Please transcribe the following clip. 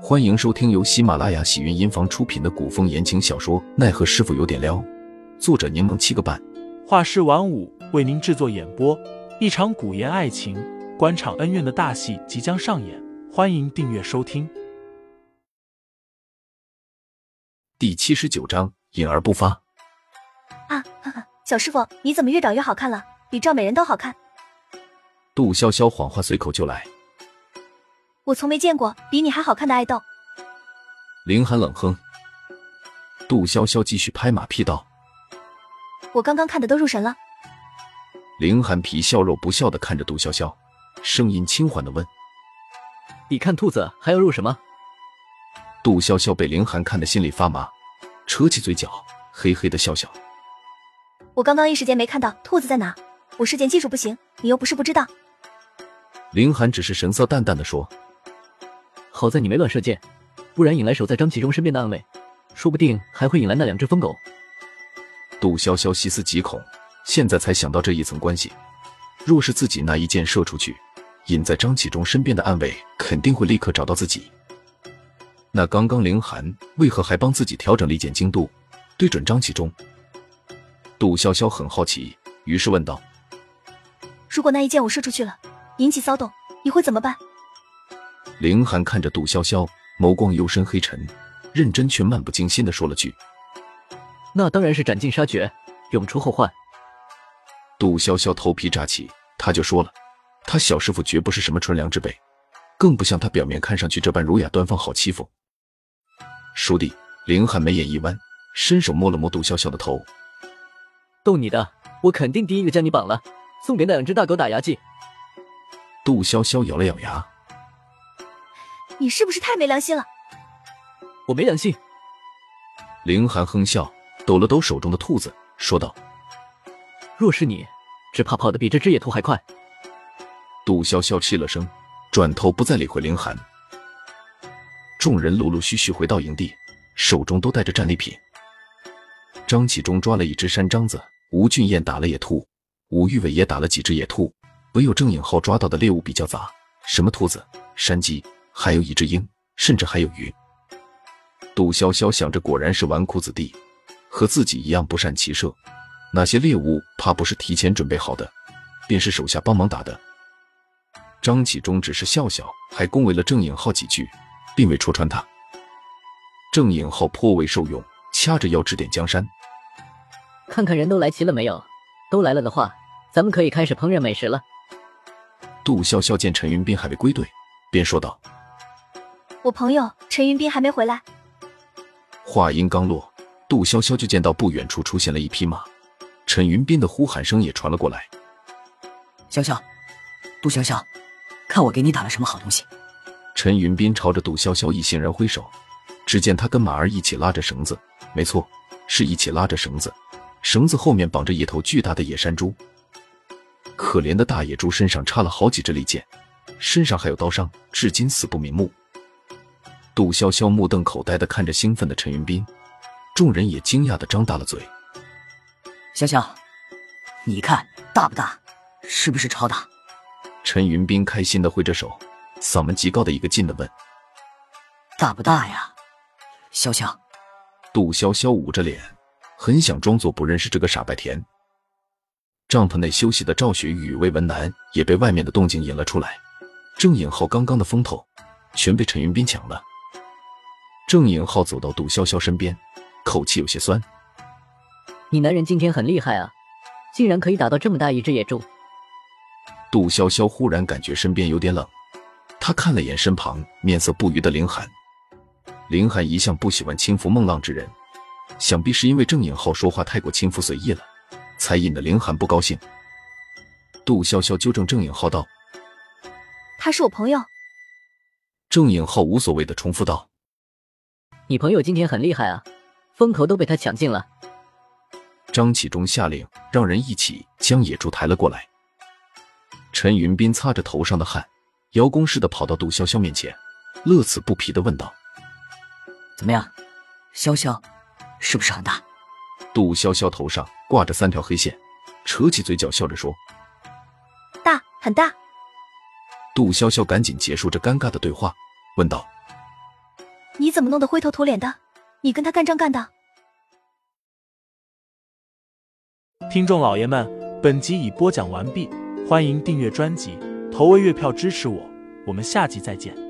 欢迎收听由喜马拉雅喜云音房出品的古风言情小说《奈何师傅有点撩》，作者柠檬七个半，画师晚舞为您制作演播。一场古言爱情、官场恩怨的大戏即将上演，欢迎订阅收听。第七十九章隐而不发。啊，小师傅，你怎么越长越好看了？比赵美人都好看。杜潇潇谎话随口就来。我从没见过比你还好看的爱豆。林寒冷哼。杜潇潇继续拍马屁道：“我刚刚看的都入神了。”林寒皮笑肉不笑的看着杜潇潇，声音轻缓的问：“你看兔子还要入什么？”杜潇潇被林寒看的心里发麻，扯起嘴角，嘿嘿的笑笑：“我刚刚一时间没看到兔子在哪，我射箭技术不行，你又不是不知道。”林寒只是神色淡淡的说。好在你没乱射箭，不然引来守在张启忠身边的暗卫，说不定还会引来那两只疯狗。杜潇潇细思极恐，现在才想到这一层关系。若是自己那一箭射出去，引在张启忠身边的暗卫肯定会立刻找到自己。那刚刚凌寒为何还帮自己调整了一箭精度，对准张启忠？杜潇潇很好奇，于是问道：“如果那一箭我射出去了，引起骚动，你会怎么办？”凌寒看着杜潇潇，眸光幽深黑沉，认真却漫不经心的说了句：“那当然是斩尽杀绝，永除后患。”杜潇潇头皮炸起，他就说了：“他小师傅绝不是什么纯良之辈，更不像他表面看上去这般儒雅端方、好欺负。”叔弟，凌寒眉眼一弯，伸手摸了摸杜潇潇的头：“逗你的，我肯定第一个将你绑了，送给那两只大狗打牙祭。”杜潇潇咬了咬牙。你是不是太没良心了？我没良心。凌寒哼笑，抖了抖手中的兔子，说道：“若是你，只怕跑得比这只野兔还快。”杜潇潇气了声，转头不再理会凌寒。众人陆陆续续回到营地，手中都带着战利品。张启忠抓了一只山獐子，吴俊彦打了野兔，吴玉伟也打了几只野兔，唯有郑影浩抓到的猎物比较杂，什么兔子、山鸡。还有一只鹰，甚至还有鱼。杜潇潇想着，果然是纨绔子弟，和自己一样不善骑射，那些猎物怕不是提前准备好的，便是手下帮忙打的。张启忠只是笑笑，还恭维了郑颖浩几句，并未戳穿他。郑颖浩颇为受用，掐着腰指点江山：“看看人都来齐了没有？都来了的话，咱们可以开始烹饪美食了。”杜潇潇见陈云斌还未归队，便说道。我朋友陈云斌还没回来。话音刚落，杜潇潇就见到不远处出现了一匹马，陈云斌的呼喊声也传了过来：“潇潇，杜潇潇，看我给你打了什么好东西。”陈云斌朝着杜潇潇一行人挥手，只见他跟马儿一起拉着绳子，没错，是一起拉着绳子，绳子后面绑着一头巨大的野山猪。可怜的大野猪身上插了好几支利箭，身上还有刀伤，至今死不瞑目。杜潇潇目瞪口呆的看着兴奋的陈云斌，众人也惊讶的张大了嘴。潇潇，你看大不大？是不是超大？陈云斌开心的挥着手，嗓门极高的一个劲的问：“大不大呀？”潇潇，杜潇潇捂着脸，很想装作不认识这个傻白甜。帐篷内休息的赵雪玉与魏文南也被外面的动静引了出来。郑影浩刚刚的风头，全被陈云斌抢了。郑颖浩走到杜潇潇身边，口气有些酸：“你男人今天很厉害啊，竟然可以打到这么大一只野猪。”杜潇潇忽然感觉身边有点冷，她看了眼身旁面色不愉的林寒。林寒一向不喜欢轻浮孟浪之人，想必是因为郑颖浩说话太过轻浮随意了，才引得林寒不高兴。杜潇潇纠正郑颖浩道：“他是我朋友。”郑颖浩无所谓的重复道。你朋友今天很厉害啊，风口都被他抢尽了。张启忠下令，让人一起将野猪抬了过来。陈云斌擦着头上的汗，邀功似的跑到杜潇潇面前，乐此不疲的问道：“怎么样，潇潇，是不是很大？”杜潇潇头上挂着三条黑线，扯起嘴角笑着说：“大，很大。”杜潇潇赶紧结束这尴尬的对话，问道。你怎么弄得灰头土脸的？你跟他干仗干的？听众老爷们，本集已播讲完毕，欢迎订阅专辑，投喂月票支持我，我们下集再见。